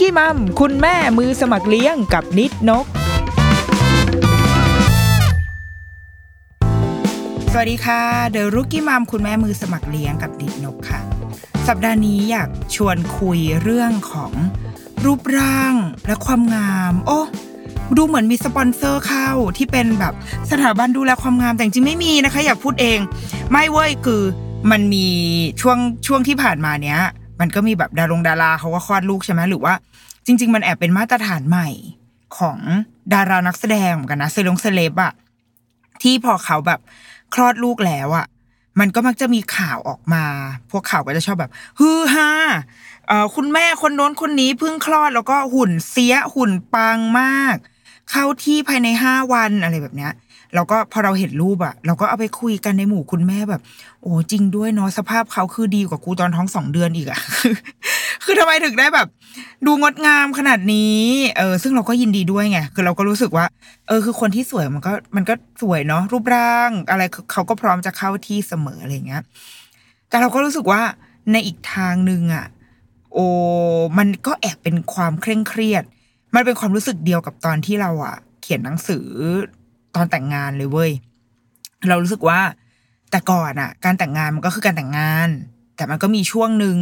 กี้มัมคุณแม่มือสมัครเลี้ยงกับนิดนก สวัสดีค่ะเดอะรุกี้มัมคุณแม่มือสมัครเลี้ยงกับนิดนกค่ะ สัปดาห์นี้อยากชวนคุยเรื่องของรูปร่างและความงาม โอ้ดูเหมือนมีสปอนเซอร์เข้าที่เป็นแบบสถาบันดูแลความงามแต่จริงไม่มีนะคะ อยากพูดเอง ไม่เว้ยคือมันมีช่วงช่วงที่ผ่านมาเนี้ย มันก็มีแบบดารงดาราเขาก็คลอดลูกใช่ไหมหรือว่า จริง ๆ มันแอบเป็นมาตรฐานใหม่ของดารานักแสดงเหมือนกันนะเซลงเซเลบอะที่พอเขาแบบคลอดลูกแล้วอะมันก็มักจะมีข่าวออกมา พวกข่าวก็จะชอบแบบฮือฮาเอ่อคุณแม่คนโน้นคนนี้เพิ่งคลอดแล้วก็หุ่นเสียหุ่นปังมาก เข้าที่ภายในห้าวันอะไรแบบเนี้ย แล้วก็พอเราเห็นรูปอะเราก็เอาไปคุยกันในหมู่คุณแม่แบบ โอ้จริงด้วยเนาะสภาพเขาคือดีกว่ากูตอนท้องสองเดือนอีกอะคือทำไมถึงได้แบบ ดูงดงามขนาดนี้เออซึ่งเราก็ยินดีด้วยไงคือเราก็รู้สึกว่า เออ คือคนที่สวยมันก็มันก็สวยเนาะรูปร่าง อะไรเขาก็พร้อมจะเข้าที่เสมออะไรเงี้ยแต่เราก็รู้สึกว่าในอีกทางหนึ่งอะโอ้มันก็แอบเป็นความเคร่งเครียด มันเป็นความรู้สึกเดียวกับตอนที่เราอะเขียนหนังสือ ตอนแต่งงานเลยเว้ยเรารู้สึกว่าแต่ก่อนอะการแต่งงานมันก็คือการแต่งงาน แต่มันก็มีช่วงหนึ่ง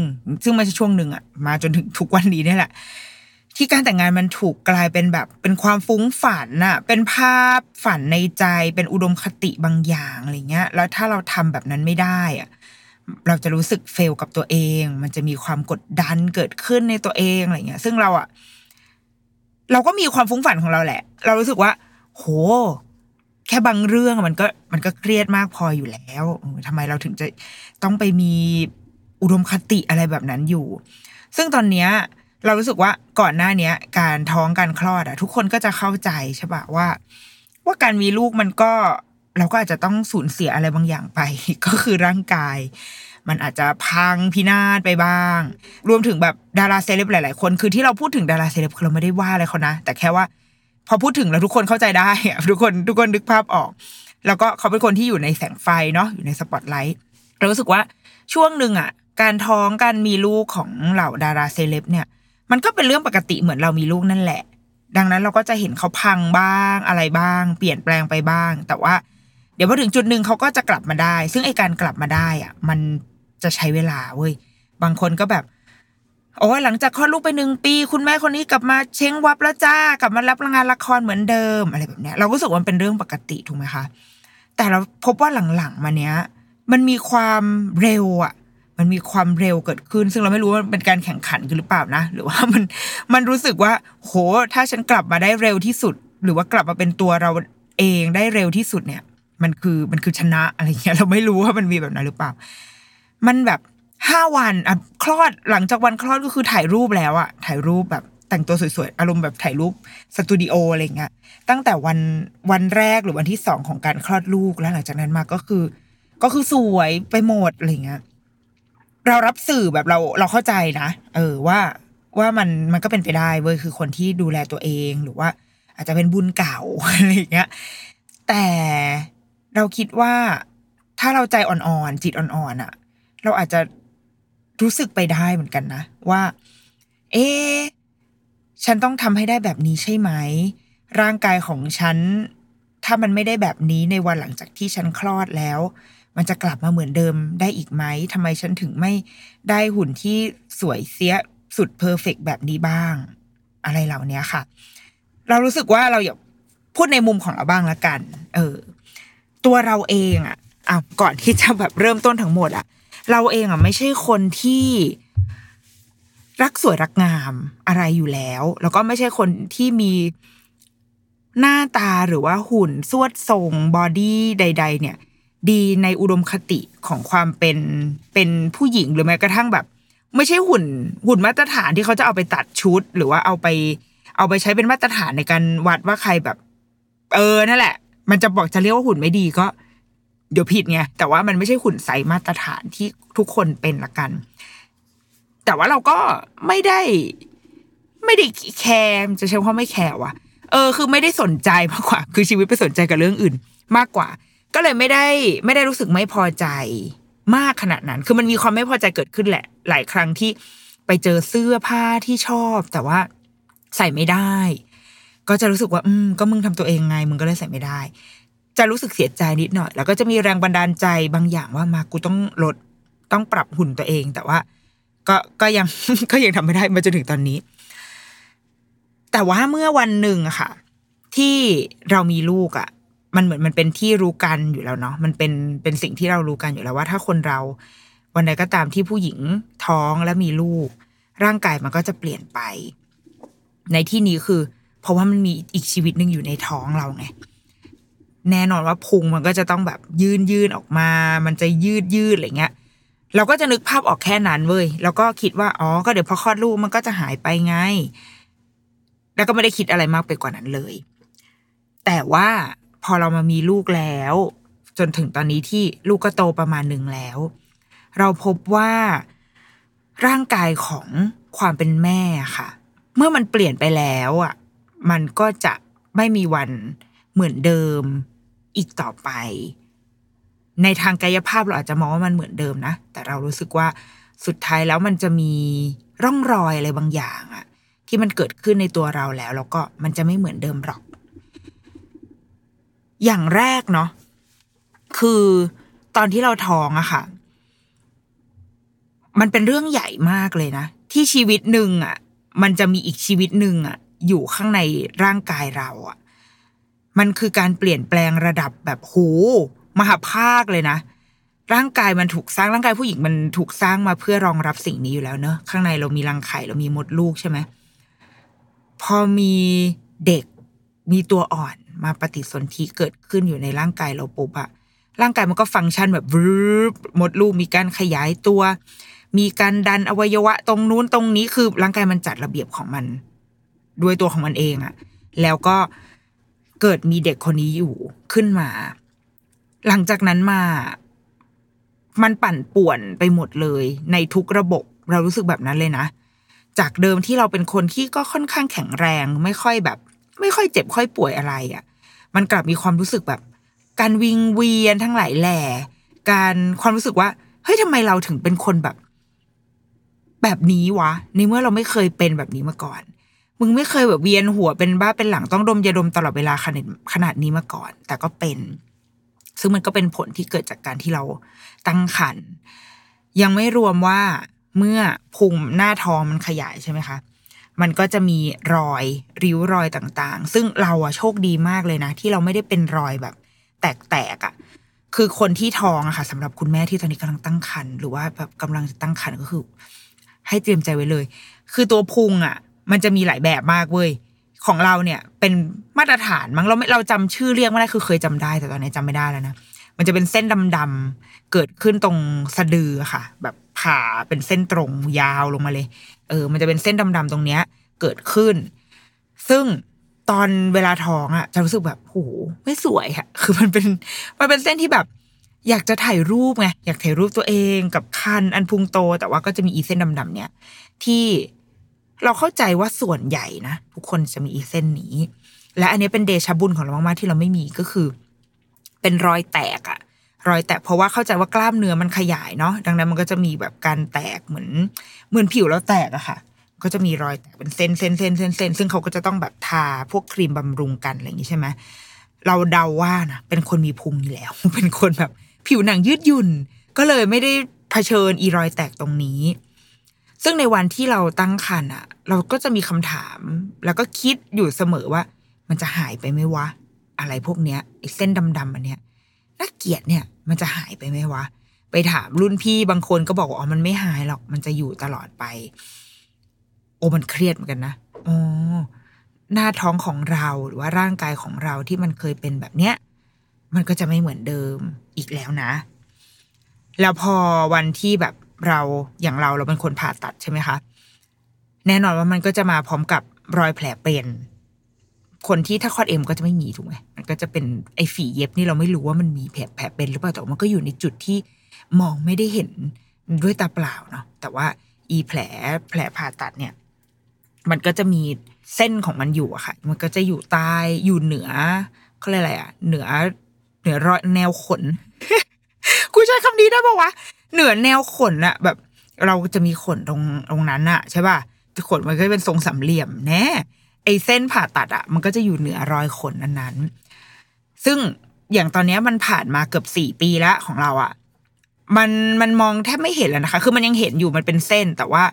ซึ่งไม่ใช่ช่วงหนึ่งอะมาจนถึงทุกวันนี้นี่แหละ ที่การแต่งงานมันถูกกลายเป็นแบบ เป็นความฟุ้งฝันน่ะเป็นภาพฝันในใจเป็นอุดมคติบางอย่างอะไรเงี้ย แล้วถ้าเราทำแบบนั้นไม่ได้อะเราจะรู้สึกเฟลกับตัวเอง มันจะมีความกดดันเกิดขึ้นในตัวเองอะไรเงี้ย ซึ่งเราอะเราก็มีความฟุ้งฝันของเราแหละ เรารู้สึกว่า โห แค่บางเรื่องมันก็มันก็เครียดมากพออยู่แล้วเออทำไมเราถึงจะต้องไปมีอุดมคติอะไรแบบนั้นอยู่ ซึ่งตอนเนี้ยเรารู้สึกว่าก่อนหน้าเนี้ย การท้องการคลอดอะทุกคนก็จะเข้าใจใช่ปะว่า ว่าการมีลูกมันก็เราก็อาจจะต้องสูญเสียอะไรบางอย่างไป ก็คือร่างกาย มันอาจจะพังพินาศไปบ้าง รวมถึงแบบดาราเซเลบหลาย ๆ คน คือที่เราพูดถึงดาราเซเลบคือเราไม่ได้ว่าอะไรเขานะแต่แค่ว่า พอพูดถึงแล้วทุกคนเข้าใจได้อะทุกคนทุกคนนึกภาพออก แล้วก็เขาเป็นคนที่อยู่ในแสงไฟเนาะอยู่ในสปอตไลท์เรารู้สึกว่าช่วงหนึ่งอะ การท้องการมีลูกของเหล่าดาราเซเลบเนี่ย มันก็เป็นเรื่องปกติเหมือนเรามีลูกนั่นแหละ ดังนั้นเราก็จะเห็นเขาพังบ้างอะไรบ้าง เปลี่ยนแปลงไปบ้าง แต่ว่า เดี๋ยวพอถึงจุดหนึ่งเขาก็จะกลับมาได้ ซึ่งไอ้การกลับมาได้อะ มันจะใช้เวลาเว้ยบางคนก็แบบ โอ้ยหลังจากคลอดลูกไปหนึ่งปี คุณแม่คนนี้กลับมาเช้งวับแล้วจ้ากลับมารับงานละครเหมือนเดิมอะไรแบบเนี้ย เราก็รู้สึกว่ามันเป็นเรื่องปกติถูกไหมคะ แต่เราพบว่าหลังๆมาเนี้ย มันมีความเร็วอะ มันมีความเร็วเกิดขึ้น ซึ่งเราไม่รู้ว่ามันเป็นการแข่งขันกันหรือเปล่านะ หรือว่ามันมันรู้สึกว่า โห ถ้าฉันกลับมาได้เร็วที่สุด หรือว่ากลับมาเป็นตัวเราเองได้เร็วที่สุดเนี่ย มันคือมันคือชนะอะไรเงี้ยเราไม่รู้ว่ามันมีแบบนั้นหรือเปล่า มันแบบ ห้าวันอะคลอดหลังจากวันคลอดก็คือถ่ายรูปแล้วอะถ่ายรูปแบบแต่งตัวสวยๆ อารมณ์แบบถ่ายรูปสตูดิโออะไรเงี้ยตั้งแต่วันวันแรกหรือวันที่สองของการคลอดลูกแล้วหลังจากนั้นมาก็คือ ก็คือสวยไปหมดอะไรเงี้ยเรารับสื่อแบบเราเราเข้าใจนะเออว่าว่ามันมันก็เป็นไปได้เว้ยคือคนที่ดูแลตัวเองหรือว่า อาจจะเป็นบุญเก่าอะไรเงี้ยแต่เราคิดว่าถ้าเราใจอ่อนๆจิตอ่อนๆอะ เราอาจจะ รู้สึกไปได้เหมือนกันนะ ว่า เอ๊ฉันต้องทำให้ได้แบบนี้ใช่ไหม ร่างกายของฉัน ถ้ามันไม่ได้แบบนี้ในวันหลังจากที่ฉันคลอดแล้ว มันจะกลับมาเหมือนเดิมได้อีกไหมทำไมฉันถึงไม่ได้หุ่นที่สวยเสียสุดเพอร์เฟกแบบนี้บ้าง อะไรเหล่านี้ค่ะ เรารู้สึกว่าเราอยากพูดในมุมของเราบ้างละกัน เออ ตัวเราเองอะอะก่อนที่จะแบบเริ่มต้นทั้งหมดอะ เราเองอะไม่ใช่คนที่รักสวยรักงามอะไรอยู่แล้ว แล้วก็ไม่ใช่คนที่มีหน้าตาหรือว่าหุ่นสวดทรงบอดี้ใด ๆ เนี่ย ดีในอุดมคติของความเป็นเป็นผู้หญิงหรือแม้กระทั่งแบบ ไม่ใช่หุ่นหุ่นมาตรฐานที่เขาจะเอาไปตัดชุด หรือว่าเอาไป เอาไปใช้เป็นมาตรฐานในการวัดว่าใครแบบ เออนั่นแหละ มันจะบอกจะเรียกว่าหุ่นไม่ดีก็ เดี๋ยวผิดไงแต่ว่ามันไม่ใช่หุ่นใสมาตรฐานที่ทุกคนเป็นละกัน แต่ว่าเราก็ไม่ได้ ไม่ได้แคร์จะใช้ว่าไม่แคร์ว่ะ เออ คือไม่ได้สนใจมากกว่า คือชีวิตไปสนใจกับเรื่องอื่น มากกว่า ก็เลยไม่ได้ไม่ได้รู้สึกไม่พอใจมากขนาดนั้น คือมันมีความไม่พอใจเกิดขึ้นแหละ หลายครั้งที่ไปเจอเสื้อผ้าที่ชอบ แต่ว่าใส่ไม่ได้ ก็จะรู้สึกว่า อืม ก็มึงทำตัวเองไง มึงก็เลยใส่ไม่ได้ จะรู้สึกเสียใจนิดหน่อย แล้วก็จะมีแรงบันดาลใจบางอย่างว่ามากูต้องลดต้องปรับหุ่นตัวเอง แต่ว่า ก็ก็ยังก็ยังทำไม่ได้มาจนถึงตอนนี้ แต่ว่าเมื่อวันหนึ่งอะค่ะ ที่เรามีลูกอะมันเหมือนมันเป็นที่รู้กันอยู่แล้วเนาะมันเป็นเป็นสิ่งที่เรารู้กันอยู่แล้วว่า ถ้าคนเราวันใดก็ตามที่ผู้หญิงท้องและมีลูก ร่างกายมันก็จะเปลี่ยนไป ในที่นี้คือ เพราะว่ามันมีอีกชีวิตหนึ่งอยู่ในท้องเราไง แน่นอนว่าพุงมันก็จะต้องแบบยืนยืนออกมา มันจะยืดยืดอะไรเงี้ย เราก็จะนึกภาพออกแค่นั้นเว้ยแล้วก็คิดว่าอ๋อก็เดี๋ยวพอคลอดลูกมันก็จะหายไปไง แล้วก็ไม่ได้คิดอะไรมากไปกว่านั้นเลย แต่ว่าพอเรามามีลูกแล้ว จนถึงตอนนี้ที่ลูกก็โตประมาณหนึ่งแล้ว เราพบว่าร่างกายของความเป็นแม่ค่ะ เมื่อมันเปลี่ยนไปแล้วอะ มันก็จะไม่มีวันเหมือนเดิม อีกต่อไป ในทางกายภาพเราอาจจะมองว่ามันเหมือนเดิมนะ แต่เรารู้สึกว่าสุดท้ายแล้วมันจะมีร่องรอยอะไรบางอย่างอะที่มันเกิดขึ้นในตัวเราแล้ว แล้วก็มันจะไม่เหมือนเดิมหรอก อย่างแรกเนาะคือตอนที่เราท้องอะค่ะ มันเป็นเรื่องใหญ่มากเลยนะ ที่ชีวิตหนึ่งอะมันจะมีอีกชีวิตหนึ่งอะอยู่ข้างในร่างกายเราอะ มันคือการเปลี่ยนแปลงระดับแบบโหมหาภาคเลยนะ ร่างกายมันถูกสร้างร่างกายผู้หญิงมันถูกสร้างมาเพื่อรองรับสิ่งนี้อยู่แล้วเนอะข้างในเรามีรังไข่เรามีมดลูกใช่ไหมพอมีเด็กมีตัวอ่อนมาปฏิสนธิเกิดขึ้นอยู่ในร่างกายเราปุ๊บอะร่างกายมันก็ฟังก์ชันแบบวืบมดลูกมีการขยายตัว มีการดันอวัยวะ ตรงนู้นตรงนี้คือร่างกายมันจัดระเบียบของมัน ด้วยตัวของมันเองอะแล้วก็ เกิดมีเด็กคนนี้อยู่ขึ้นมา หลังจากนั้นมา มันปั่นป่วนไปหมดเลย ในทุกระบบเรารู้สึกแบบนั้นเลยนะ จากเดิมที่เราเป็นคนที่ก็ค่อนข้างแข็งแรง ไม่ค่อยแบบ ไม่ค่อยเจ็บค่อยป่วยอะไรอะ่ะ มันกลับมีความรู้สึกแบบ การวิงเวียนทั้งหลายแหล่การความรู้สึกว่าเฮ้ยทำไมเราถึงเป็นคนแบบ แบบนี้วะในเมื่อเราไม่เคยเป็นแบบนี้มาก่อน มึงไม่เคยแบบเวียนหัวเป็นบ้าเป็นหลังต้องดมยาดมตลอดเวลาขนาดขนาดนี้มาก่อน แต่ก็เป็น ซึ่งมันก็เป็นผลที่เกิดจากการที่เราตั้งครรภ์ยังไม่รวมว่าเมื่อพุงหน้าท้องมันขยายใช่ไหมคะ มันก็จะมีรอยริ้วรอยต่างๆ ซึ่งเราอะโชคดีมากเลยนะ ที่เราไม่ได้เป็นรอยแบบ แตกๆอะคือคนที่ท้องอะค่ะสำหรับคุณแม่ที่ตอนนี้กำลังตั้งครรภ์หรือว่าแบบกำลังจะตั้งครรภ์ก็คือ ให้เตรียมใจไว้เลย คือตัวพุงอะ มันจะมีหลายแบบมากเว้ยของเราเนี่ย เป็นมาตรฐานมั้งเราไม่เราจำชื่อเรียกไม่ได้คือเคยจำได้ แต่ตอนนี้จำไม่ได้แล้วนะมันจะเป็นเส้นดำๆเกิดขึ้นตรงสะดือค่ะ แบบผ่าเป็นเส้นตรงยาวลงมาเลย เออ มันจะเป็นเส้นดำๆตรงเนี้ย เกิดขึ้น ซึ่งตอนเวลาท้องอะ่ะ จะรู้สึกแบบโหไม่สวยค่ะ คือมันเป็นมันเป็นเส้นที่แบบ อยากจะถ่ายรูปไงอยากถ่ายรูปตัวเองกับคันอันพุงโต แต่ว่าก็จะมีอีเส้นดำๆเนี่ยที่ เราเข้าใจว่าส่วนใหญ่นะทุกคนจะมีอีเส้นนี้ และอันนี้เป็นเดชบุญของเรามากๆที่เราไม่มีก็คือ เป็นรอยแตกอะรอยแตกเพราะว่าเข้าใจว่ากล้ามเนื้อมันขยายเนาะดังนั้นมันก็จะมีแบบการแตกเหมือนเหมือนผิวแล้วแตกอะค่ะ ก็จะมีรอยแตกเป็นเส้นเส้นเส้นเส้นเส้นซึ่งเขาก็จะต้องแบบทาพวกครีมบำรุงกันอะไรอย่างนี้ใช่ไหมเราเดาว่านะเป็นคนมีพุงอยู่แล้ว เป็นคนแบบ ผิวหนังยืดหยุ่น ก็เลยไม่ได้เผชิญอีรอยแตกตรงนี้ ซึ่งในวันที่เราตั้งครรภ์อะเราก็จะมีคำถาม แล้วก็คิดอยู่เสมอว่า มันจะหายไปไหมวะ อะไรพวกเนี้ยไอ้เส้นดำๆอันเนี้ยน่าเกลียดเนี่ย มันจะหายไปไหมวะ ไปถามรุ่นพี่บางคนก็บอกว่าอ๋อมันไม่หายหรอก มันจะอยู่ตลอดไป โอ้มันเครียดเหมือนกันนะอ๋อหน้าท้องของเราหรือว่าร่างกายของเราที่มันเคยเป็นแบบเนี้ย มันก็จะไม่เหมือนเดิมอีกแล้วนะ แล้วพอวันที่แบบ เราอย่างเราเราเป็นคนผ่าตัดใช่ไหมคะ แน่นอนว่ามันก็จะมาพร้อมกับรอยแผลเป็นคนที่ถ้าคลอดเอ็มก็จะไม่มีถูกไหมมันก็จะเป็นไอ้ฝีเย็บนี่เราไม่รู้ว่ามันมีแผลแผลเป็นหรือเปล่าแต่ว่ามันก็อยู่ในจุดที่มองไม่ได้เห็นด้วยตาเปล่าเนาะแต่ว่าอีแผลแผลผ่าตัดเนี่ย มันก็จะมีเส้นของมันอยู่อะค่ะ มันก็จะอยู่ใต้อยู่เหนือเขาเรียกอะไรอะเหนือเหนือรอยแนวขนกูใช้คำนี้ได้ปะวะ เหนือแนวขนอะแบบ เราจะมีขนตรงตรงนั้นอะใช่ป่ะขนมันก็เป็นทรงสามเหลี่ยมแน่ไอเส้นผ่าตัดอะมันก็จะอยู่เหนือรอยขนนั้นๆซึ่งอย่างตอนนี้มันผ่านมาเกือบสี่ปีแล้วของเราอะมันมันมองแทบไม่เห็นแล้วนะคะ คือมันยังเห็นอยู่มันเป็นเส้น แต่ว่า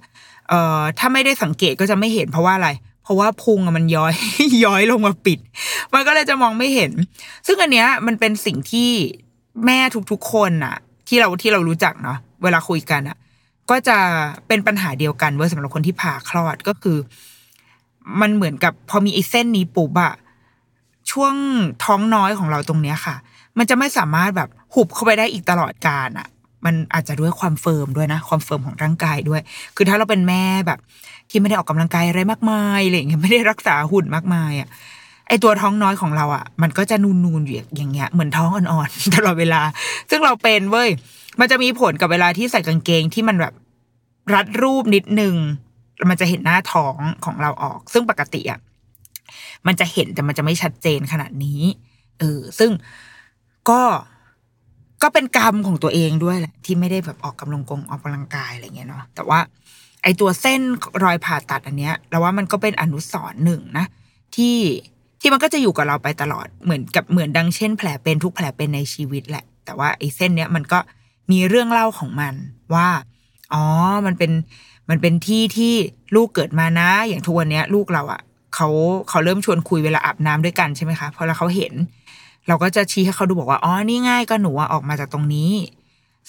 เอ่อถ้าไม่ได้สังเกตก็จะไม่เห็นเพราะว่าอะไร เพราะว่าพุงมันย้อย ย้อยลงมาปิด มันก็เลยจะมองไม่เห็น ซึ่งอันเนี้ยมันเป็นสิ่งที่แม่ทุกๆคนน่ะ ที่เราที่เรารู้จักเนาะเวลาคุยกันอะก็จะเป็นปัญหาเดียวกันเว้ยสำหรับคนที่ผ่าคลอดก็คือ มันเหมือนกับพอมีไอ้เส้นนี้ปุ๊บอะช่วงท้องน้อยของเราตรงเนี้ยค่ะ มันจะไม่สามารถแบบหุบเข้าไปได้อีกตลอดกาลอะมันอาจจะด้วยความ firm ด้วยนะ ความ firm ของร่างกายด้วย คือถ้าเราเป็นแม่แบบ ที่ไม่ได้ออกกำลังกายอะไรมากมายอะไรอย่างเงี้ยไม่ได้รักษาหุ่นมากมายอะ ไอ้ตัวท้องน้อยของเราอะมันก็จะนูนๆอยู่อย่างเงี้ยเหมือนท้องอ่อนๆตลอดเวลา ซึ่งเราเป็นเว้ยมันจะมีผลกับเวลาที่ใส่กางเกงที่มันแบบรัดรูปนิดนึงมันจะเห็นหน้าท้องของเราออก ซึ่งปกติอะมันจะเห็นแต่มันจะไม่ชัดเจนขนาดนี้ เออ ซึ่งก็ก็เป็นกรรมของตัวเองด้วยแหละที่ไม่ได้แบบออกกำลังกงออกกำลังกายอะไรเงี้ยเนาะแต่ว่า ไอตัวเส้นรอยผ่าตัดอันเนี้ยเราว่ามันก็เป็นอนุสรณ์หนึ่งนะที่ ที่มันก็จะอยู่กับเราไปตลอดเหมือนกับเหมือนดังเช่น แผลเป็นทุกแผลเป็นในชีวิตแหละ แต่ว่าไอ้เส้นเนี้ยมันก็มีเรื่องเล่าของมันว่าอ๋อมันเป็นมันเป็นที่ที่ลูกเกิดมานะ อย่างทุกวันเนี้ย ลูกเราอะ่ะเขาเขาเริ่มชวนคุยเวลาอาบน้ำด้วยกันใช่ไหมคะพอแล้วเขาเห็น เราก็จะชี้ให้เขาดูบอกว่าอ๋อนี่ง่ายก็หนูอะออกมาจากตรงนี้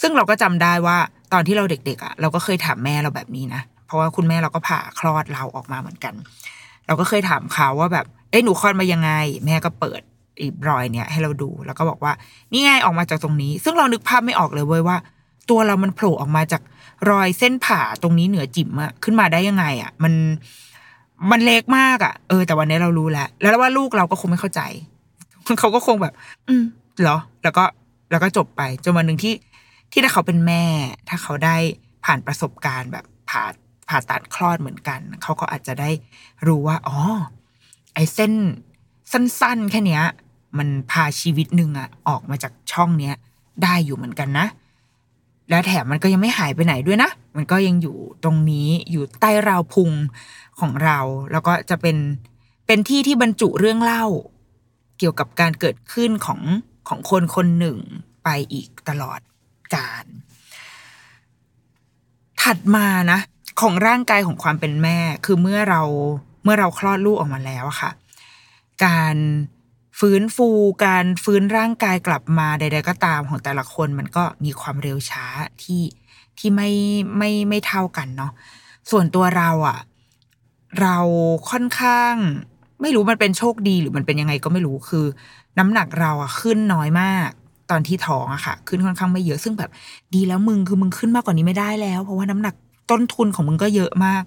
ซึ่งเราก็จำได้ว่าตอนที่เราเด็กๆอะ่ะ เราก็เคยถามแม่เราแบบนี้นะเพราะว่าคุณแม่เราก็ผ่าคลอดเราออกมาเหมือนกัน เราก็เคยถามเขาว่าแบบ เอ้หนูคลอดมายังไง แม่ก็เปิดอีรอยเนี่ย ให้เราดูแล้วก็บอกว่า นี่ไงออกมาจากตรงนี้ ซึ่งเรานึกภาพไม่ออกเลยเว้ยว่า ตัวเรามันโผล่ออกมาจากรอยเส้นผ่าตรงนี้เหนือจิ๋มอะขึ้นมาได้ยังไงอะมันมันเล็กมากอะเออ แต่วันนี้เรารู้แล้ว แล้วว่าลูกเราก็คงไม่เข้าใจเขาก็คงแบบ อืมเหรอ แล้วก็แล้วก็จบไปจนวันหนึ่งที่ที่ถ้าเขาเป็นแม่ ถ้าเขาได้ผ่านประสบการณ์แบบผ่าผ่าตัดคลอดเหมือนกัน เขาก็อาจจะได้รู้ว่าอ๋อ ไอ้เส้นสั้นๆ แค่เนี้ย มันพาชีวิตหนึ่งอะออกมาจากช่องเนี้ย ได้อยู่เหมือนกันนะ และแถมมันก็ยังไม่หายไปไหนด้วยนะ มันก็ยังอยู่ตรงนี้อยู่ใต้ราวพุงของเรา แล้วก็จะเป็นเป็นที่ที่บรรจุเรื่องเล่า เกี่ยวกับการเกิดขึ้นของของคนคนหนึ่งไปอีกตลอดกาลถัดมานะ ของร่างกายของความเป็นแม่คือเมื่อเรา เมื่อเราคลอดลูกออกมาแล้วอะค่ะ การฟื้นฟูการฟื้นร่างกายกลับมาใด ๆ ก็ตามของแต่ละคนมันก็มีความเร็วช้าที่ที่ไม่ไม่ไม่เท่ากันเนาะส่วนตัวเราอะเราค่อนข้าง ไม่รู้มันเป็นโชคดีหรือมันเป็นยังไงก็ไม่รู้คือ น้ำหนักเราอะขึ้นน้อยมากตอนที่ท้องอะค่ะ ขึ้นค่อนข้างไม่เยอะซึ่งแบบ ดีแล้วมึงคือมึงขึ้นมากกว่านี้ไม่ได้แล้ว เพราะว่าน้ำหนักต้นทุนของมึงก็เยอะมาก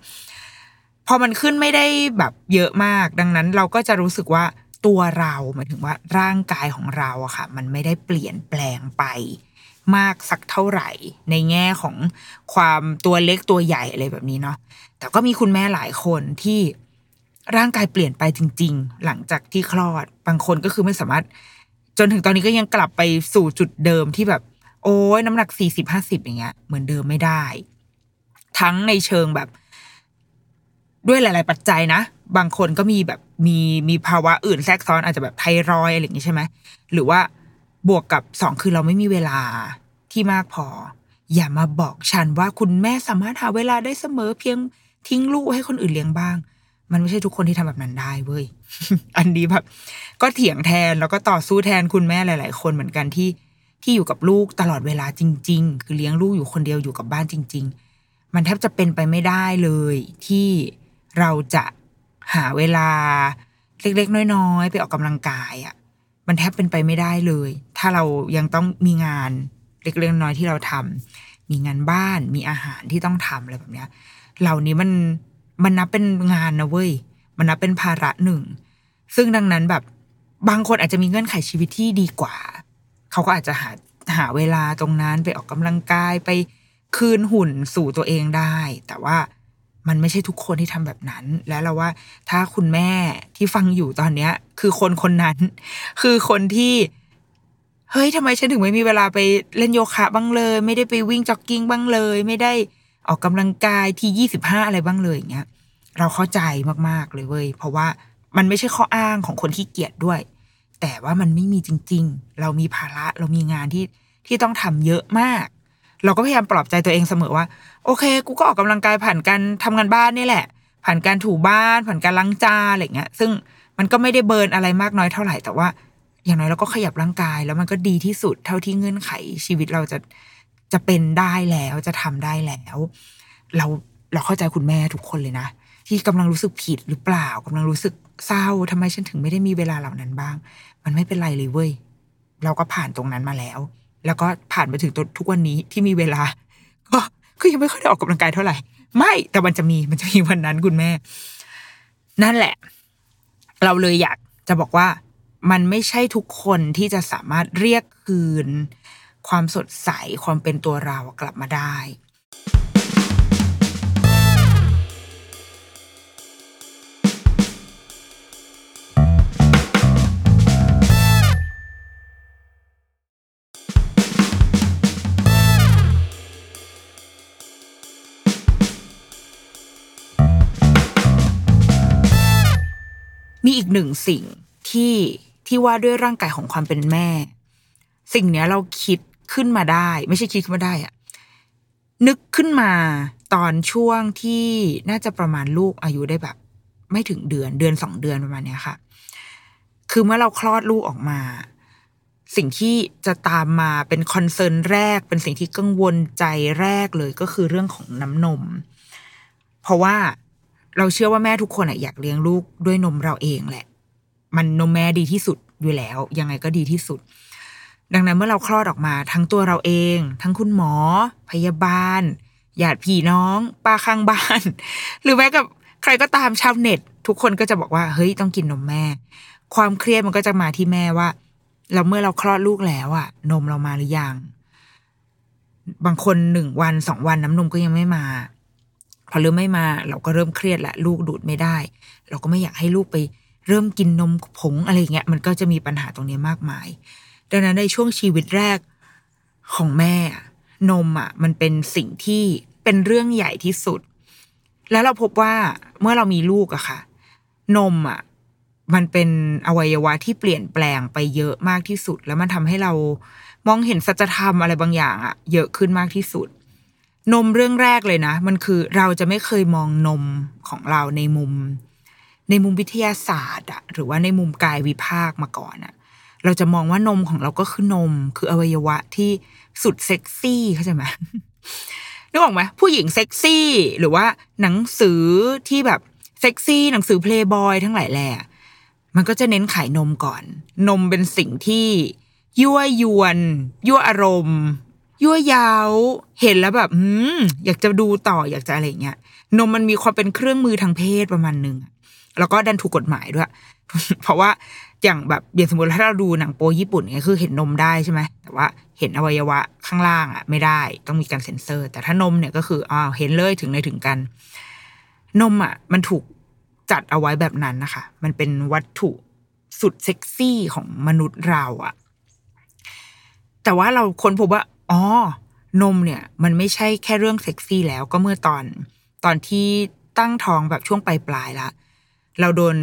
พอมันขึ้นไม่ได้แบบเยอะมาก ดังนั้นเราก็จะรู้สึกว่าตัวเราหมายถึงว่าร่างกายของเราอะค่ะ มันไม่ได้เปลี่ยนแปลงไปมากสักเท่าไหร่ ในแง่ของความตัวเล็กตัวใหญ่อะไรแบบนี้เนาะแต่ก็มีคุณแม่หลายคนที่ร่างกายเปลี่ยนไปจริง ๆ หลังจากที่คลอดบางคนก็คือไม่สามารถ จนถึงตอนนี้ก็ยังกลับไปสู่จุดเดิมที่แบบ โอ้ยน้ำหนักสี่สิบห้าสิบอย่างเงี้ยเหมือนเดิมไม่ได้ ทั้งในเชิงแบบ ด้วยหลาย ๆ ปัจจัยนะ บางคนก็มีแบบมีมีภาวะอื่นแทรกซ้อนอาจจะแบบไทรอยอะไรอย่างงี้ใช่ไหมหรือว่าบวกกับสองคือเราไม่มีเวลาที่มากพอ อย่ามาบอกฉันว่าคุณแม่สามารถหาเวลาได้เสมอเพียงทิ้งลูกให้คนอื่นเลี้ยงบ้าง มันไม่ใช่ทุกคนที่ทำแบบนั้นได้เว้ยอันนี้แบบ ก็เถียงแทนแล้วก็ต่อสู้แทนคุณแม่หลาย ๆ คนเหมือนกันที่ที่อยู่กับลูกตลอดเวลาจริง ๆ คือเลี้ยงลูกอยู่คนเดียวอยู่กับบ้านจริง ๆ มันแทบจะเป็นไปไม่ได้เลยที่ เราจะหาเวลาเล็กๆ น้อยๆ ไปออกกำลังกายอะ่ะ มันแทบเป็นไปไม่ได้เลย ถ้าเรายังต้องมีงานเล็กๆน้อยๆที่เราทำมีงานบ้านมีอาหารที่ต้องทำอะไรแบบเนี้ย เหล่านี้มันมันนับเป็นงานนะเว้ย มันนับเป็นภาระหนึ่ง ซึ่งดังนั้นแบบบางคนอาจจะมีเงื่อนไขชีวิตที่ดีกว่า เขาก็อาจจะหาหาเวลาตรงนั้นไปออกกำลังกายไปคืนหุ่นสู่ตัวเองได้ แต่ว่า มันไม่ใช่ทุกคนที่ทำแบบนั้น และเราว่าถ้าคุณแม่ที่ฟังอยู่ตอนเนี้ย คือคนคนนั้น คือคนที่ เฮ้ยทำไมฉันถึงไม่มีเวลาไปเล่นโยคะบ้างเลย ไม่ได้ไปวิ่งจ็อกกิ้งบ้างเลย ไม่ได้ออกกำลังกายที่ยี่สิบห้าอะไรบ้างเลยอย่างเงี้ย เราเข้าใจมากๆเลยเว้ยเพราะว่ามันไม่ใช่ข้ออ้างของคนที่เกียจด้วย แต่ว่ามันไม่มีจริง ๆ เรามีภาระเรามีงานที่ที่ต้องทำเยอะมาก เราก็พยายามปลอบใจตัวเองเสมอว่า โอเค กูก็ออกกำลังกายผ่านการทำงานบ้านนี่แหละ ผ่านการถูบ้าน ผ่านการล้างจานอะไรเงี้ย ซึ่งมันก็ไม่ได้เบิร์นอะไรมากน้อยเท่าไหร่แต่ว่า อย่างน้อยเราก็ขยับร่างกาย แล้วมันก็ดีที่สุดเท่าที่เงื่อนไข ชีวิตเราจะจะเป็นได้แล้วจะทำได้แล้ว เราเราเข้าใจคุณแม่ทุกคนเลยนะที่กำลังรู้สึกผิดหรือเปล่ากำลังรู้สึกเศร้าทำไมฉันถึงไม่ได้มีเวลาเหล่านั้นบ้าง มันไม่เป็นไรเลยเว้ย เราก็ผ่านตรงนั้นมาแล้ว แล้วก็ผ่านมาถึงทุกวันนี้ที่มีเวลา ก็ก็ยังไม่ค่อยได้ออกกำลังกายเท่าไหร่ ไม่แต่มันจะมีมันจะมีวันนั้นคุณแม่ นั่นแหละ เราเลยอยากจะบอกว่ามันไม่ใช่ทุกคนที่จะสามารถเรียกคืน ความสดใสความเป็นตัวเรากลับมาได้ มีอีกหนึ่งสิ่งที่ที่ว่าด้วยร่างกายของความเป็นแม่ สิ่งเนี้ยเราคิดขึ้นมาได้ ไม่ใช่คิดขึ้นมาได้อะนึกขึ้นมาตอนช่วงที่น่าจะประมาณลูกอายุได้แบบ ไม่ถึงเดือนเดือนสองเดือนประมาณเนี้ยค่ะ คือเมื่อเราคลอดลูกออกมา สิ่งที่จะตามมาเป็นคอนเซิร์นแรก เป็นสิ่งที่กังวลใจแรกเลยก็คือเรื่องของน้ำนม เพราะว่า เราเชื่อว่าแม่ทุกคนอะอยากเลี้ยงลูกด้วยนมเราเองแหละ มันนมแม่ดีที่สุดอยู่แล้ว ยังไงก็ดีที่สุด ดังนั้นเมื่อเราคลอดออกมา ทั้งตัวเราเอง ทั้งคุณหมอ พยาบาลญาติพี่น้องป้าข้างบ้าน หรือแม้กับใครก็ตามชาวเน็ต ทุกคนก็จะบอกว่า เฮ้ยต้องกินนมแม่ ความเครียดมันก็จะมาที่แม่ว่าเราเมื่อเราคลอดลูกแล้วอะนมเรามาหรือยังบางคนหนึ่งวันสองวันน้ำนมก็ยังไม่มา พอเริ่มไม่มาเราก็เริ่มเครียดละลูกดูดไม่ได้ เราก็ไม่อยากให้ลูกไปเริ่มกินนมผงอะไรเงี้ยมันก็จะมีปัญหาตรงนี้มากมาย ดังนั้นในช่วงชีวิตแรกของแม่นมอะมันเป็นสิ่งที่เป็นเรื่องใหญ่ที่สุด แล้วเราพบว่าเมื่อเรามีลูกอะค่ะ นมอะมันเป็นอวัยวะที่เปลี่ยนแปลงไปเยอะมากที่สุด แล้วมันทำให้เรามองเห็นสัจธรรมอะไรบางอย่างอะเยอะขึ้นมากที่สุด นมเรื่องแรกเลยนะ มันคือเราจะไม่เคยมองนมของเราในมุม ในมุมวิทยาศาสตร์อะหรือว่าในมุมกายวิภาคมาก่อนอะเราจะมองว่านมของเราก็คือนม คืออวัยวะที่สุดเซ็กซี่เข้าใจไหมนึกออกไหมผู้หญิงเซ็กซี่ หรือว่าหนังสือที่แบบเซ็กซี่หนังสือเพลย์บอยทั้งหลายแหล่มันก็จะเน้นขายนมก่อน นมเป็นสิ่งที่ยั่วยวน ยั่วอารมณ์ ยั่วยาวเห็นแล้วแบบอืมอยากจะดูต่ออยากจะอะไรเงี้ยนมมันมีความเป็นเครื่องมือทางเพศประมาณหนึ่งแล้วก็ดันถูกกฎหมายด้วย เพราะว่าอย่างแบบอย่างสมมติถ้าเราดูหนังโปญี่ปุ่นเนี่ยคือเห็นนมได้ใช่ไหมแต่ว่าเห็นอวัยวะข้างล่างอะ ไม่ได้ต้องมีการเซ็นเซอร์ แต่ถ้านมเนี่ยก็คืออ้าวเห็นเลยถึงในถึงกัน นมอะ มันถูกจัดเอาไว้แบบนั้นนะคะ มันเป็นวัตถุสุดเซ็กซี่ของมนุษย์เราอะ แต่ว่าเราค้นพบว่า อ๋อนมเนี่ยมันไม่ใช่แค่เรื่องเซ็กซี่แล้วก็เมื่อตอน ตอนที่ตั้งท้องแบบช่วงปลายปลายละเราโดน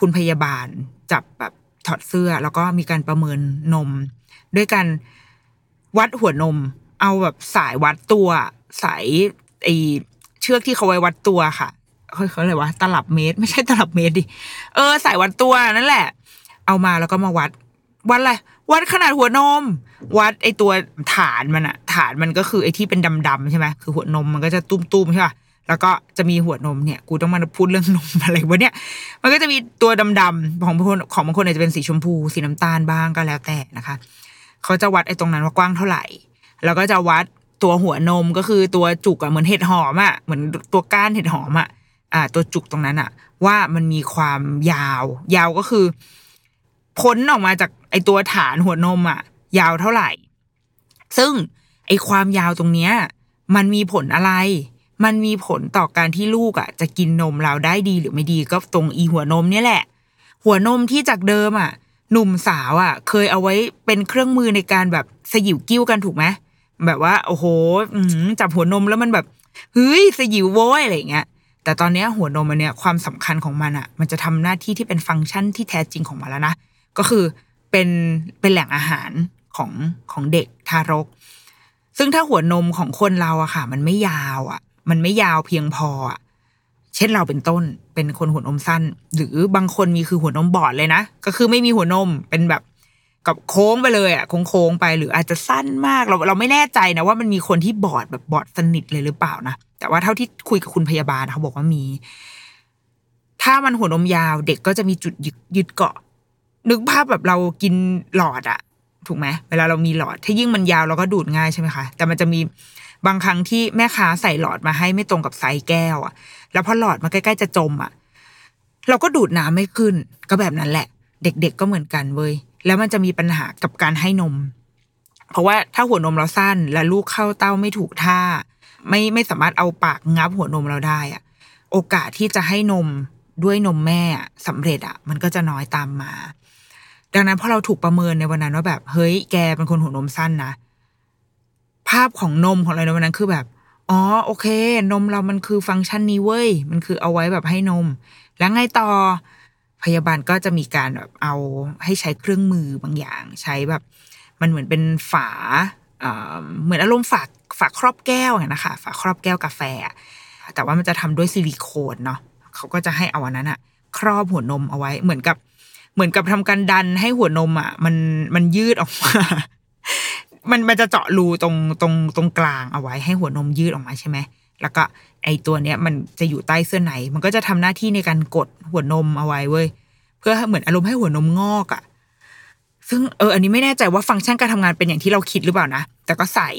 คุณพยาบาลจับแบบถอดเสื้อ แล้วก็มีการประเมินนม ด้วยการวัดหัวนม เอาแบบสายวัดตัวสายไอเชือกที่เขาไว้วัดตัวค่ะเขาเขาอะไรวะตลับเมตร ไม่ใช่ตลับเมตรดิเออสายวัดตัวนั่นแหละ เอามาแล้วก็มาวัด วัดอะไรวัดขนาดหัวนม วัดไอตัวฐานมันอะฐานมันก็คือไอที่เป็นดำๆใช่ไหมคือหัวนมมันก็จะตุ้มๆใช่ป่ะแล้วก็จะมีหัวนมเนี่ย กูต้องมาพูดเรื่องนมอะไรวะเนี่ย มันก็จะมีตัวดำๆของบางคนของบางคนอาจจะเป็นสีชมพู สีน้ำตาลบ้างก็แล้วแต่นะคะ เขาจะวัดไอ้ตรงนั้นว่ากว้างเท่าไหร่ แล้วก็จะวัดตัวหัวนมก็คือตัวจุกอะเหมือนเห็ดหอมอะเหมือนตัวก้านเห็ดหอมอะอ่า ตัวจุกตรงนั้นอะว่ามันมีความยาว ยาวก็คือ พ้นออกมาจาก ไอตัวฐานหัวนมอะยาวเท่าไหร่ ซึ่งไอความยาวตรงเนี้ยมันมีผลอะไร มันมีผลต่อการที่ลูกอะจะกินนมเราได้ดีหรือไม่ดีก็ตรงอีหัวนมเนี่ยแหละ หัวนมที่จากเดิมอะหนุ่มสาวอะเคยเอาไว้เป็นเครื่องมือในการแบบสยิวกิ้วกันถูกไหมแบบว่า โอ้โหจับหัวนมแล้วมันแบบเฮ้ยสยิวโว้ยอะไรเงี้ยแต่ตอนเนี้ยหัวนมมันเนี่ยความสำคัญของมันอะมันจะทำหน้าที่ที่เป็นฟังก์ชันที่แท้จริงของมันแล้วนะก็คือ เป็นเป็นแหล่งอาหารของของเด็กทารก ซึ่งถ้าหัวนมของคนเราอะค่ะ มันไม่ยาวอะมันไม่ยาวเพียงพออะเช่นเราเป็นต้นเป็นคนหัวนมสั้น หรือบางคนมีคือหัวนมบอดเลยนะก็คือไม่มีหัวนมเป็นแบบกับโค้งไปเลยอะโค้งๆไปหรืออาจจะสั้นมากเราเราไม่แน่ใจนะว่ามันมีคนที่บอดแบบบอดสนิทเลยหรือเปล่านะแต่ว่าเท่าที่คุยกับคุณพยาบาลเขาบอกว่ามี ถ้ามันหัวนมยาวเด็กก็จะมีจุดยึดยึดเกาะ นึกภาพแบบเรากินหลอดอะถูกไหมเวลาเรามีหลอด ถ้ายิ่งมันยาวเราก็ดูดง่ายใช่ไหมคะ แต่มันจะมีบางครั้งที่แม่ค้าใส่หลอดมาให้ไม่ตรงกับไซส์แก้วอะแล้วพอหลอดมันใกล้ๆจะจมอะเราก็ดูดน้ำไม่ขึ้น ก็แบบนั้นแหละ เด็กๆก็เหมือนกันเว้ยแล้วมันจะมีปัญหากับการให้นม เพราะว่าถ้าหัวนมเราสั้น และลูกเข้าเต้าไม่ถูกท่า ไม่ไม่สามารถเอาปากงับหัวนมเราได้อะโอกาสที่จะให้นมด้วยนมแม่อะสำเร็จอะมันก็จะน้อยตามมา ดังนั้นพอเราถูกประเมินในวันนั้นว่าแบบ เฮ้ยแกเป็นคนหัวนมสั้นนะภาพของนมของเราในวันนั้นคือแบบอ๋อโอเค นมเรามันคือฟังก์ชันนี้เว้ย มันคือเอาไว้แบบให้นม แล้วไงต่อพยาบาลก็จะมีการแบบเอาให้ใช้เครื่องมือบางอย่าง ใช้แบบ มันเหมือนเป็นฝาเหมือนอารมณ์ฝาฝาครอบแก้วอะนะคะฝาครอบแก้วกาแฟ แต่ว่ามันจะทำด้วยซิลิโคนเนาะเขาก็จะให้เอาอันนั้นอะครอบหัวนมเอาไว้เหมือนกับ เหมือนกับทำการดันให้หัวนมอะมันมันยืดออกมามันมันจะเจาะรูตรงตรงตรงกลางเอาไว้ให้หัวนมยืดออกมาใช่ไหมแล้วก็ไอตัวเนี้ยมันจะอยู่ใต้เสื้อในมันก็จะทำหน้าที่ในการกดหัวนมเอาไว้เว้ยเพื่อเหมือนอารมณ์ให้หัวนมงอกอะ ซึ่งเอออันนี้ไม่แน่ใจว่าฟังก์ชันการทำงานเป็นอย่างที่เราคิดหรือเปล่านะแต่ก็ใส่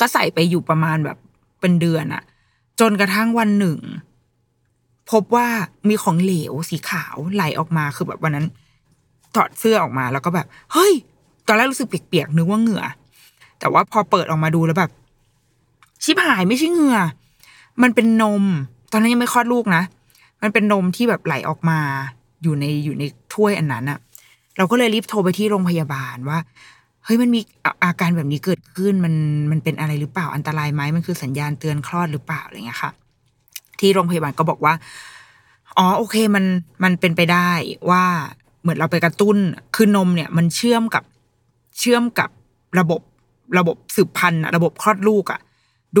ก็ใส่ไปอยู่ประมาณแบบเป็นเดือนอะ จนกระทั่งวันหนึ่ง พบว่ามีของเหลวสีขาวไหลออกมาคือแบบวันนั้น ถอดเสื้อออกมาแล้วก็แบบ เฮ้ย ตอนแรกรู้สึกเปียกๆนึกว่าเหงื่อ แต่ว่าพอเปิดออกมาดูแล้วแบบ ชิบหายไม่ใช่เหงื่อ มันเป็นนม ตอนนั้นยังไม่คลอดลูกนะ มันเป็นนมที่แบบไหลออกมาอยู่ในอยู่ในถ้วยอันนั้นอะเราก็เลยรีบโทรไปที่โรงพยาบาลว่าเฮ้ยมันมีอาการแบบนี้เกิดขึ้นมันมันเป็นอะไรหรือเปล่าอันตรายไหมมันคือสัญญาณเตือนคลอดหรือเปล่าอะไรเงี้ยค่ะ ที่โรงพยาบาลก็บอกว่า อ๋อโอเคมันมันเป็นไปได้ว่าเหมือนเราไปกระตุ้น คือนมเนี่ย มันเชื่อมกับเชื่อมกับระบบระบบสืบพันธุ์ระบบคลอดลูกอะ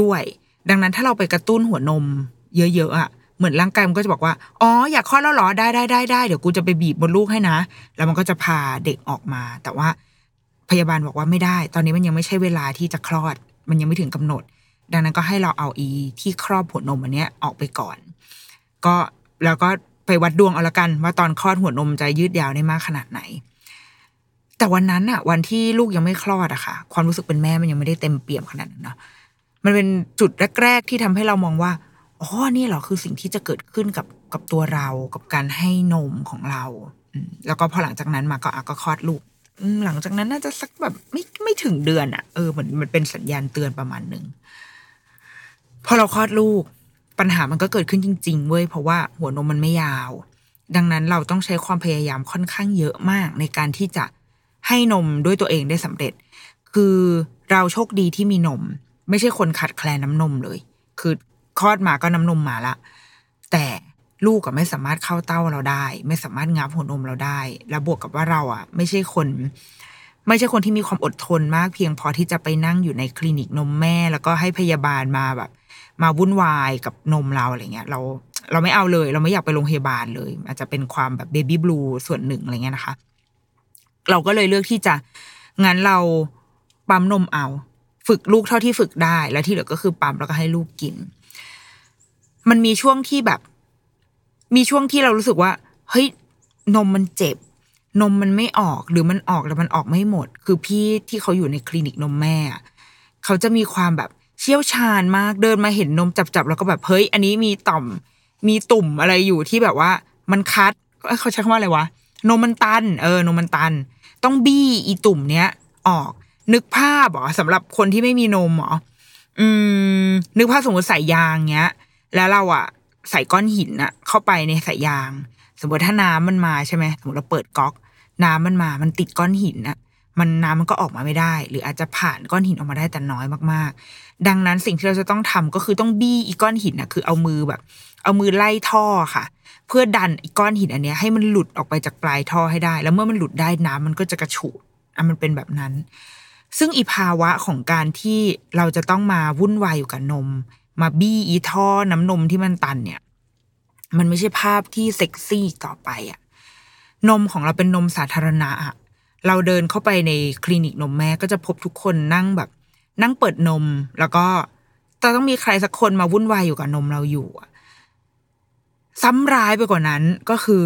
ด้วย ดังนั้นถ้าเราไปกระตุ้นหัวนม เยอะๆอะเหมือนร่างกายมันก็จะบอกว่า อ๋ออยากคลอดแล้วหรอ ได้ได้ได้ได้เดี๋ยวกูจะไปบีบบนลูกให้นะ แล้วมันก็จะพาเด็กออกมา แต่ว่าพยาบาลบอกว่าไม่ได้ ตอนนี้มันยังไม่ใช่เวลาที่จะคลอด มันยังไม่ถึงกำหนด ดังนั้นก็ให้เราเอาอีที่ครอบหัวนมอันเนี้ยออกไปก่อน ก็แล้วก็ไปวัดดวงเอาละกัน ว่าตอนคลอดหัวนมจะยืดยาวได้มากขนาดไหน แต่วันนั้นอะวันที่ลูกยังไม่คลอดอะค่ะ ความรู้สึกเป็นแม่มันยังไม่ได้เต็มเปี่ยมขนาดนั้นเนาะมันเป็นจุดแรก ๆ ที่ทำให้เรามองว่าอ๋อนี่เหรอคือสิ่งที่จะเกิดขึ้นกับกับตัวเรากับการให้นมของเราแล้วก็พอหลังจากนั้นมาก็อะก็คลอดลูกหลังจากนั้นน่าจะสักแบบไม่ไม่ถึงเดือนอะเออเหมือนมันเป็นสัญญาณเตือนประมาณหนึ่ง พอเราคลอดลูกปัญหามันก็เกิดขึ้นจริง ๆ เว้ยเพราะว่าหัวนมมันไม่ยาว ดังนั้นเราต้องใช้ความพยายามค่อนข้างเยอะมากในการที่จะให้นมด้วยตัวเองได้สำเร็จ คือเราโชคดีที่มีนม ไม่ใช่คนขาดแคลนน้ำนมเลย คือคลอดมาก็น้ำนมมาละ แต่ลูกก็ไม่สามารถเข้าเต้าเราได้ ไม่สามารถงับหัวนมเราได้ แล้วบวกกับว่าเราอะ ไม่ใช่คน ไม่ใช่คนที่มีความอดทนมากเพียงพอที่จะไปนั่งอยู่ในคลินิกนมแม่ แล้วก็ให้พยาบาลมาแบบ มาวุ่นวายกับนมเราอะไรเงี้ย เราเราไม่เอาเลย เราไม่อยากไปโรงพยาบาลเลย อาจจะเป็นความแบบเบบี้บลูส่วนหนึ่งอะไรเงี้ยนะคะ เราก็เลยเลือกที่จะงั้นเราปั๊มนมเอา ฝึกลูกเท่าที่ฝึกได้ แล้วที่เหลือก็คือปั๊มแล้วก็ให้ลูกกิน มันมีช่วงที่แบบ มีช่วงที่เรารู้สึกว่า เฮ้ยนมมันเจ็บ นมมันไม่ออกหรือมันออกแล้วมันออกไม่หมด คือพี่ที่เขาอยู่ในคลินิกนมแม่ เขาจะมีความแบบ เชี่ยวชาญมากเดินมาเห็นนมจับๆแล้วก็แบบเฮ้ยอันนี้มีต่อม มีตุ่มอะไรอยู่ที่แบบว่า มันคัดเขาใช้คำว่าอะไรวะนมมันตัน เออนมมันตัน ต้องบี้อีตุ่มเนี้ย ออก นึกภาพเหรอสำหรับคนที่ไม่มีนมหรออืม นึกภาพสมมติใส่ยางเงี้ย แล้วเราอะใส่ก้อนหินอะเข้าไปในสายยาง สมมติถ้าน้ำมันมาใช่ไหมสมมติเราเปิดก๊อก น้ำมันมา มันติดก้อนหินอะมันน้ำมันก็ออกมาไม่ได้ หรืออาจจะผ่านก้อนหินออกมาได้แต่น้อยมากๆ ดังนั้นสิ่งที่เราจะต้องทำก็คือต้องบี้อีก้อนหินอะคือเอามือแบบ เอามือไล่ท่อค่ะ เพื่อดันอีก้อนหินอันเนี้ยให้มันหลุดออกไปจากปลายท่อให้ได้ แล้วเมื่อมันหลุดได้น้ำมันก็จะกระฉูดอะมันเป็นแบบนั้น ซึ่งอีภาวะของการที่เราจะต้องมาวุ่นวายอยู่กับนม มาบี้อีท่อน้ำนมที่มันตันเนี่ย มันไม่ใช่ภาพที่เซ็กซี่ต่อไปอะนมของเราเป็นนมสาธารณะอะเราเดินเข้าไปในคลินิกนมแม่ก็จะพบทุกคนนั่งแบบ นั่งเปิดนม แล้วก็จะต้องมีใครสักคนมาวุ่นวายอยู่กับนมเราอยู่ซ้ำร้ายไปกว่านั้นก็คือ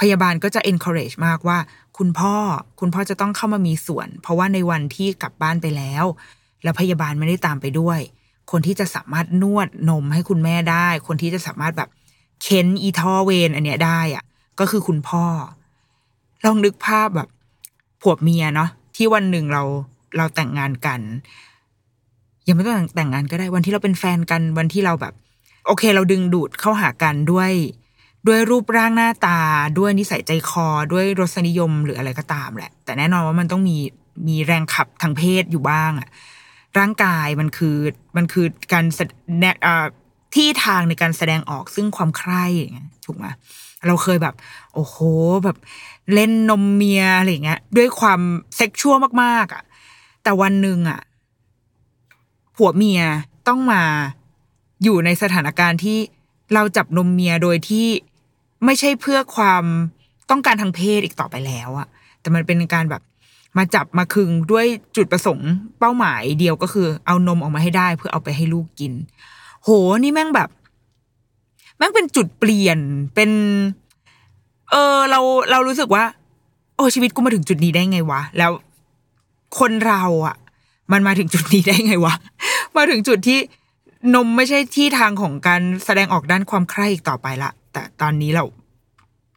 พยาบาลก็จะ encourage มากว่า คุณพ่อคุณพ่อจะต้องเข้ามามีส่วน เพราะว่าในวันที่กลับบ้านไปแล้ว แล้วพยาบาลไม่ได้ตามไปด้วย คนที่จะสามารถนวดนมให้คุณแม่ได้ คนที่จะสามารถแบบเค้นอีท่อเวนอันเนี้ยได้อะก็คือคุณพ่อ ลองนึกภาพแบบผัวเมียเนาะที่วันหนึ่งเราเราแต่งงานกัน ยังไม่ต้องแต่งงานก็ได้วันที่เราเป็นแฟนกันวันที่เราแบบ โอเค เราดึงดูดเข้าหากันด้วย ด้วยรูปร่างหน้าตาด้วยนิสัยใจคอ ด้วยรสนิยมหรืออะไรก็ตามแหละ แต่แน่นอนว่ามันต้องมีมีแรงขับทางเพศอยู่บ้างอะร่างกายมันคือมันคือการแสดแนที่ทางในการแสดงออกซึ่งความใคร่อย่างเงี้ยถูกไหมเราเคยแบบ โอ้โหแบบเล่นนมเมียอะไรเงี้ย ด้วยความเซ็กชวลมากๆอะ แต่วันหนึ่งอะ ผัวเมียต้องมาอยู่ในสถานการณ์ที่เราจับนมเมียโดยที่ไม่ใช่เพื่อความต้องการทางเพศอีกต่อไปแล้วอะแต่มันเป็นการแบบมาจับมาคึงด้วยจุดประสงค์เป้าหมายเดียวก็คือ เอานมออกมาให้ได้เพื่อเอาไปให้ลูกกิน โหนี่แม่งแบบ แม่งเป็นจุดเปลี่ยนเป็น เออเราเรารู้สึกว่า โอ้ชีวิตกูมาถึงจุดนี้ได้ไงวะ แล้วคนเราอะ มันมาถึงจุดนี้ได้ไงวะ มาถึงจุดที่นมไม่ใช่ที่ทางของการแสดงออกด้านความใคร่อีกต่อไปละ แต่ตอนนี้เรา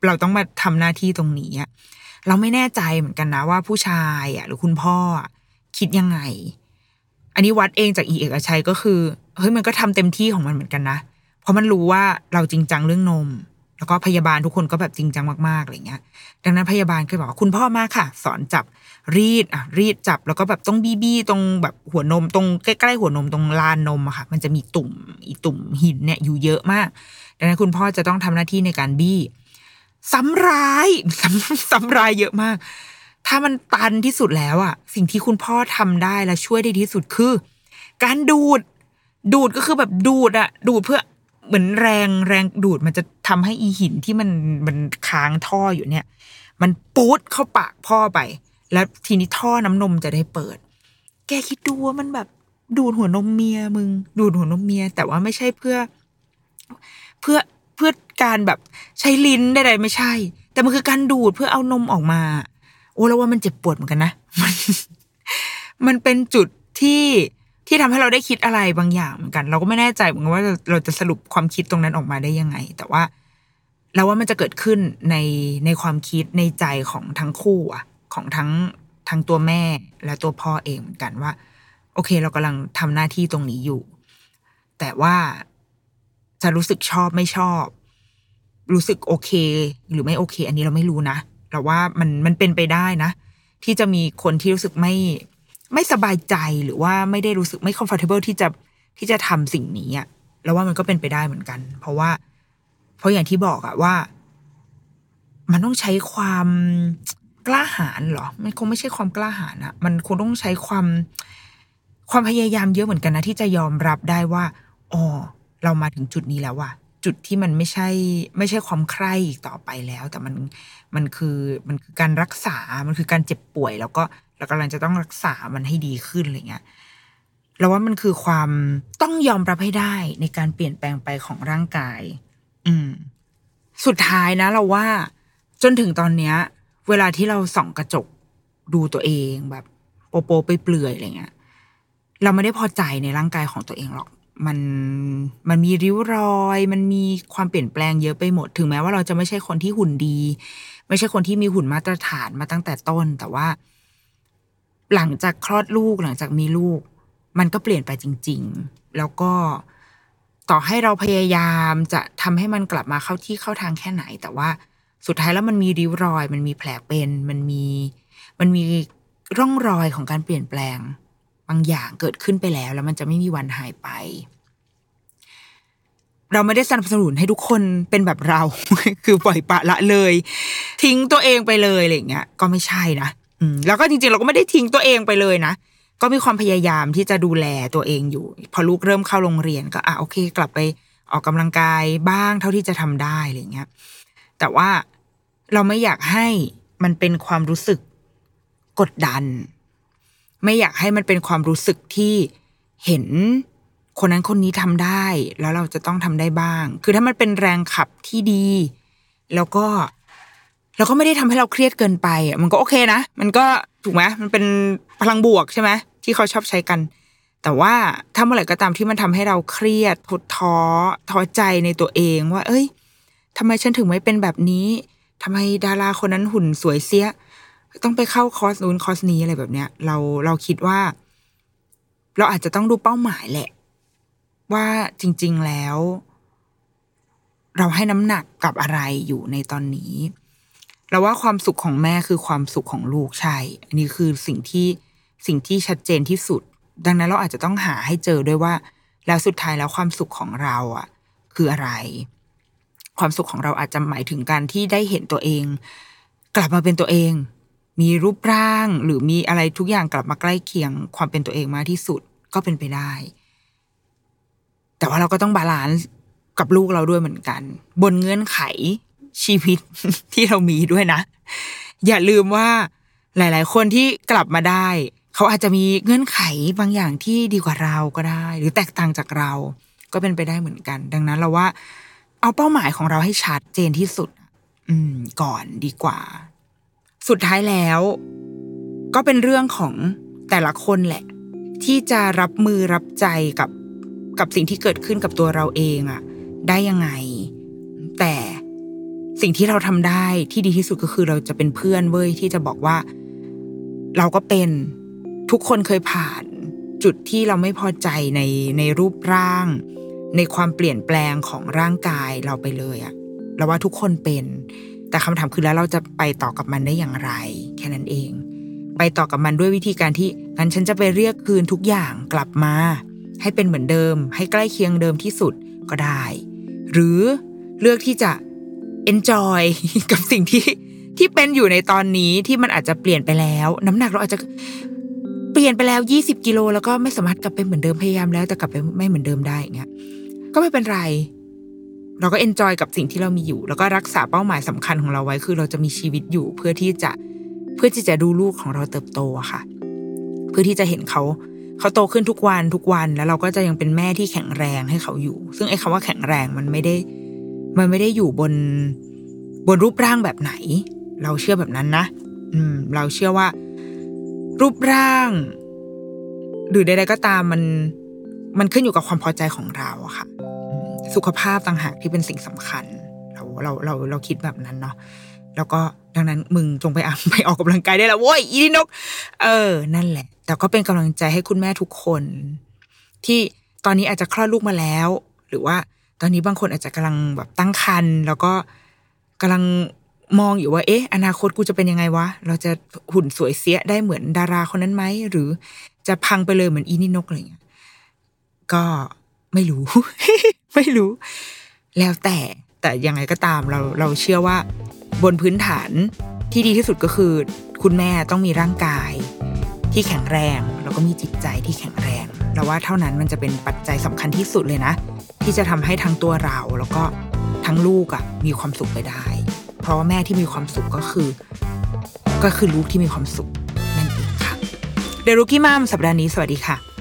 เราต้องมาทำหน้าที่ตรงนี้อะเราไม่แน่ใจเหมือนกันนะว่าผู้ชายอะ หรือคุณพ่อคิดยังไง อันนี้วัดเองจากอีเอกชัยก็คือเฮ้ยมันก็ทำเต็มที่ของมันเหมือนกันนะ เพราะมันรู้ว่าเราจริงจังเรื่องนม แล้วก็พยาบาลทุกคนก็แบบจริงจังมากๆอะไรเงี้ย ดังนั้นพยาบาลก็บอกว่าคุณพ่อมาค่ะ สอนจับ รีดอะรีดจับแล้วก็แบบต้องบี้บี้ตรงแบบหัวนมตรงใกล้ๆหัวนมตรงลานนมอะค่ะ มันจะมีตุ่มอีตุ่มหินเนี่ยอยู่เยอะมาก ดังนั้นคุณพ่อจะต้องทำหน้าที่ในการบี้ซ้ำร้ายซ้ำซ้ำร้ายเยอะมาก ถ้ามันตันที่สุดแล้วอะสิ่งที่คุณพ่อทำได้และช่วยได้ที่สุดคือ การดูด ดูดก็คือแบบดูดอะดูดเพื่อเหมือนแรงแรงดูดมันจะทำให้อีหินที่มันมันค้างท่ออยู่เนี่ย มันปูดเข้าปากพ่อไป แล้วทีนี้ท่อน้ำนมจะได้เปิด แกคิดดูว่ามันแบบดูดหัวนมเมียมึง ดูดหัวนมเมีย แต่ว่าไม่ใช่เพื่อ เพื่อเพื่อการแบบใช้ลิ้นใดๆไม่ใช่ แต่มันคือการดูดเพื่อเอานมออกมา โอ้แล้วว่ามันเจ็บปวดเหมือนกันนะมันมันเป็นจุดที่ที่ทำให้เราได้คิดอะไรบางอย่างเหมือนกัน เราก็ไม่แน่ใจเหมือนกันว่าเราจะสรุปความคิดตรงนั้นออกมาได้ยังไง แต่ว่าเราว่ามันจะเกิดขึ้นในในความคิดในใจของทั้งคู่อะ ของทั้งทั้งตัวแม่และตัวพ่อเองเหมือนกันว่า โอเค เรากำลังทำหน้าที่ตรงนี้อยู่ แต่ว่าจะรู้สึกชอบไม่ชอบ รู้สึกโอเค หรือไม่โอเค อันนี้เราไม่รู้นะเราว่ามันมันเป็นไปได้นะ ที่จะมีคนที่รู้สึกไม่ไม่สบายใจหรือว่าไม่ได้รู้สึกไม่ comfortable ที่จะที่จะทำสิ่งนี้อะแล้วว่ามันก็เป็นไปได้เหมือนกัน เพราะว่า เพราะอย่างที่บอกอะว่า มันต้องใช้ความ กล้าหาญเหรอ มันคงไม่ใช่ความกล้าหาญอะมันคงต้องใช้ความความพยายามเยอะเหมือนกันนะที่จะยอมรับได้ว่าอ๋อเรามาถึงจุดนี้แล้วว่ะจุดที่มันไม่ใช่ไม่ใช่ความใคร่อีกต่อไปแล้ว แต่มันมันคือมันคือการรักษา มันคือการเจ็บป่วย แล้วก็เรากำลังจะต้องรักษามันให้ดีขึ้นอะไรเงี้ยเราว่ามันคือความต้องยอมรับให้ได้ในการเปลี่ยนแปลงไปของร่างกาย อืม สุดท้ายนะ เราว่าจนถึงตอนเนี้ย เวลาที่เราส่องกระจกดูตัวเองแบบ โปโปไปเปลือยอะไรเงี้ยเราไม่ได้พอใจในร่างกายของตัวเองหรอก มันมันมีริ้วรอย มันมีความเปลี่ยนแปลงเยอะไปหมด ถึงแม้ว่าเราจะไม่ใช่คนที่หุ่นดี ไม่ใช่คนที่มีหุ่นมาตรฐานมาตั้งแต่ต้น แต่ว่า หลังจากคลอดลูกหลังจากมีลูก มันก็เปลี่ยนไปจริง ๆ แล้วก็ต่อให้เราพยายามจะทำให้มันกลับมาเข้าที่เข้าทางแค่ไหน แต่ว่า สุดท้ายแล้วมันมีริ้วรอย มันมีแผลเป็นมันมีมันมีร่องรอยของการเปลี่ยนแปลง บางอย่างเกิดขึ้นไปแล้ว แล้วมันจะไม่มีวันหายไป เราไม่ได้สนับสนุนให้ทุกคนเป็นแบบเรา คือปล่อยปะละเลย ทิ้งตัวเองไปเลยอะไรเงี้ยก็ไม่ใช่นะอืมแล้วก็จริงๆ เราก็ไม่ได้ทิ้งตัวเองไปเลยนะก็มีความพยายามที่จะดูแลตัวเองอยู่ พอลูกเริ่มเข้าโรงเรียนก็อะโอเค กลับไปออกกำลังกายบ้างเท่าที่จะทำได้อะไรเงี้ย แต่ว่าเราไม่อยากให้มันเป็นความรู้สึกกดดัน ไม่อยากให้มันเป็นความรู้สึกที่เห็นคนนั้นคนนี้ทำได้ แล้วเราจะต้องทำได้บ้าง คือถ้ามันเป็นแรงขับที่ดี แล้วก็แล้วก็ไม่ได้ทำให้เราเครียดเกินไปมันก็โอเคนะ มันก็ถูกไหมมันเป็นพลังบวกใช่ไหมที่เขาชอบใช้กัน แต่ว่าถ้าเมื่อไหร่ก็ตามที่มันทำให้เราเครียดทดท้อท้อใจในตัวเองว่า เอ้ย ทำไมฉันถึงไม่เป็นแบบนี้ทำไมดาราคนนั้นหุ่นสวยเสีย ต้องไปเข้าคอร์สนู้นคอร์สนี้อะไรแบบเนี้ย เราเราคิดว่า เราอาจจะต้องดูเป้าหมายแหละ ว่าจริง ๆแล้ว เราให้น้ำหนักกับอะไรอยู่ในตอนนี้เราว่าความสุขของแม่คือความสุขของลูกใช่อันนี้คือสิ่งที่สิ่งที่ชัดเจนที่สุด ดังนั้นเราอาจจะต้องหาให้เจอด้วยว่า แล้วสุดท้ายแล้วความสุขของเราอะ คืออะไร ความสุขของเราอาจจะหมายถึงการที่ได้เห็นตัวเอง กลับมาเป็นตัวเอง มีรูปร่างหรือมีอะไรทุกอย่างกลับมาใกล้เคียงความเป็นตัวเองมากที่สุดก็เป็นไปได้ แต่ว่าเราก็ต้อง balance กับลูกเราด้วยเหมือนกัน บนเงื่อนไขชีวิตที่เรามีด้วยนะ อย่าลืมว่าหลาย ๆ คนที่กลับมาได้ เขาอาจจะมีเงื่อนไขบางอย่างที่ดีกว่าเราก็ได้ หรือแตกต่างจากเราก็เป็นไปได้เหมือนกัน ดังนั้นเราว่า เอาเป้าหมายของเราให้ชัดเจนที่สุด อืม ก่อนดีกว่า สุดท้ายแล้ว ก็เป็นเรื่องของแต่ละคนแหละ ที่จะรับมือรับใจกับกับสิ่งที่เกิดขึ้นกับตัวเราเองอะได้ยังไง แต่สิ่งที่เราทำได้ที่ดีที่สุดก็คือเราจะเป็นเพื่อนเว้ยที่จะบอกว่า เราก็เป็นทุกคนเคยผ่านจุดที่เราไม่พอใจในในรูปร่าง ในความเปลี่ยนแปลงของร่างกายเราไปเลยอะเราว่าทุกคนเป็น แต่คำถามคือแล้วเราจะไปต่อกับมันได้อย่างไร แค่นั้นเอง ไปต่อกับมันด้วยวิธีการที่งั้นฉันจะไปเรียกคืนทุกอย่างกลับมา ให้เป็นเหมือนเดิม ให้ใกล้เคียงเดิมที่สุดก็ได้ หรือเลือกที่จะ enjoy กับสิ่งที่ที่เป็นอยู่ในตอนนี้ที่มันอาจจะเปลี่ยนไปแล้ว น้ำหนักเราอาจจะเปลี่ยนไปแล้วยี่สิบกิโลแล้วก็ไม่สามารถกลับไปเหมือนเดิมพยายามแล้วแต่กลับไปไม่เหมือนเดิมได้อย่างเงี้ย ก็ไม่เป็นไร เราก็ enjoy กับสิ่งที่เรามีอยู่ แล้วก็รักษาเป้าหมายสำคัญของเราไว้คือเราจะมีชีวิตอยู่เพื่อที่จะเพื่อที่จะดูลูกของเราเติบโตอะค่ะ เพื่อที่จะเห็นเขาเขาโตขึ้นทุกวันทุกวันแล้วเราก็จะยังเป็นแม่ที่แข็งแรงให้เขาอยู่ ซึ่งไอ้คาว่าแข็งแรงมันไม่ได้ มันไม่ได้อยู่บนบนรูปร่างแบบไหน เราเชื่อแบบนั้นนะ อืม เราเชื่อว่า รูปร่าง หรือใดๆก็ตามมัน มันขึ้นอยู่กับความพอใจของเราอะค่ะ สุขภาพต่างหากที่เป็นสิ่งสำคัญ เราเราเราเราคิดแบบนั้นเนาะแล้วก็ดังนั้นมึงจงไปอะไปออกกำลังกายได้แล้วโว้ยอีนก เออ นั่นแหละ แต่ก็เป็นกำลังใจให้คุณแม่ทุกคน ที่ตอนนี้อาจจะคลอดลูกมาแล้ว หรือว่าตอนนี้บางคนอาจจะกำลังแบบตั้งครรภ์แล้วก็กำลังมองอยู่ว่า เอ๊ะ อนาคตกูจะเป็นยังไงวะ เราจะหุ่นสวยเสียได้เหมือนดาราคนนั้นไหม หรือจะพังไปเลยเหมือนอีนี่นกอะไรเงี้ย ก็ ไม่รู้ ไม่รู้ แล้วแต่แต่ยังไงก็ตามเราเราเชื่อว่า บนพื้นฐานที่ดีที่สุดก็คือ คุณแม่ต้องมีร่างกาย ที่แข็งแรง แล้วก็มีจิตใจที่แข็งแรงเราว่าเท่านั้นมันจะเป็นปัจจัยสำคัญที่สุดเลยนะ ที่จะทำให้ทั้งตัวเราแล้วก็ทั้งลูกอะ่ะมีความสุขไปได้ เพราะว่าแม่ที่มีความสุขก็คือ ก็คือลูกที่มีความสุขนั่นเองค่ะเดรุกี้มามสัปดาห์นี้สวัสดีค่ะ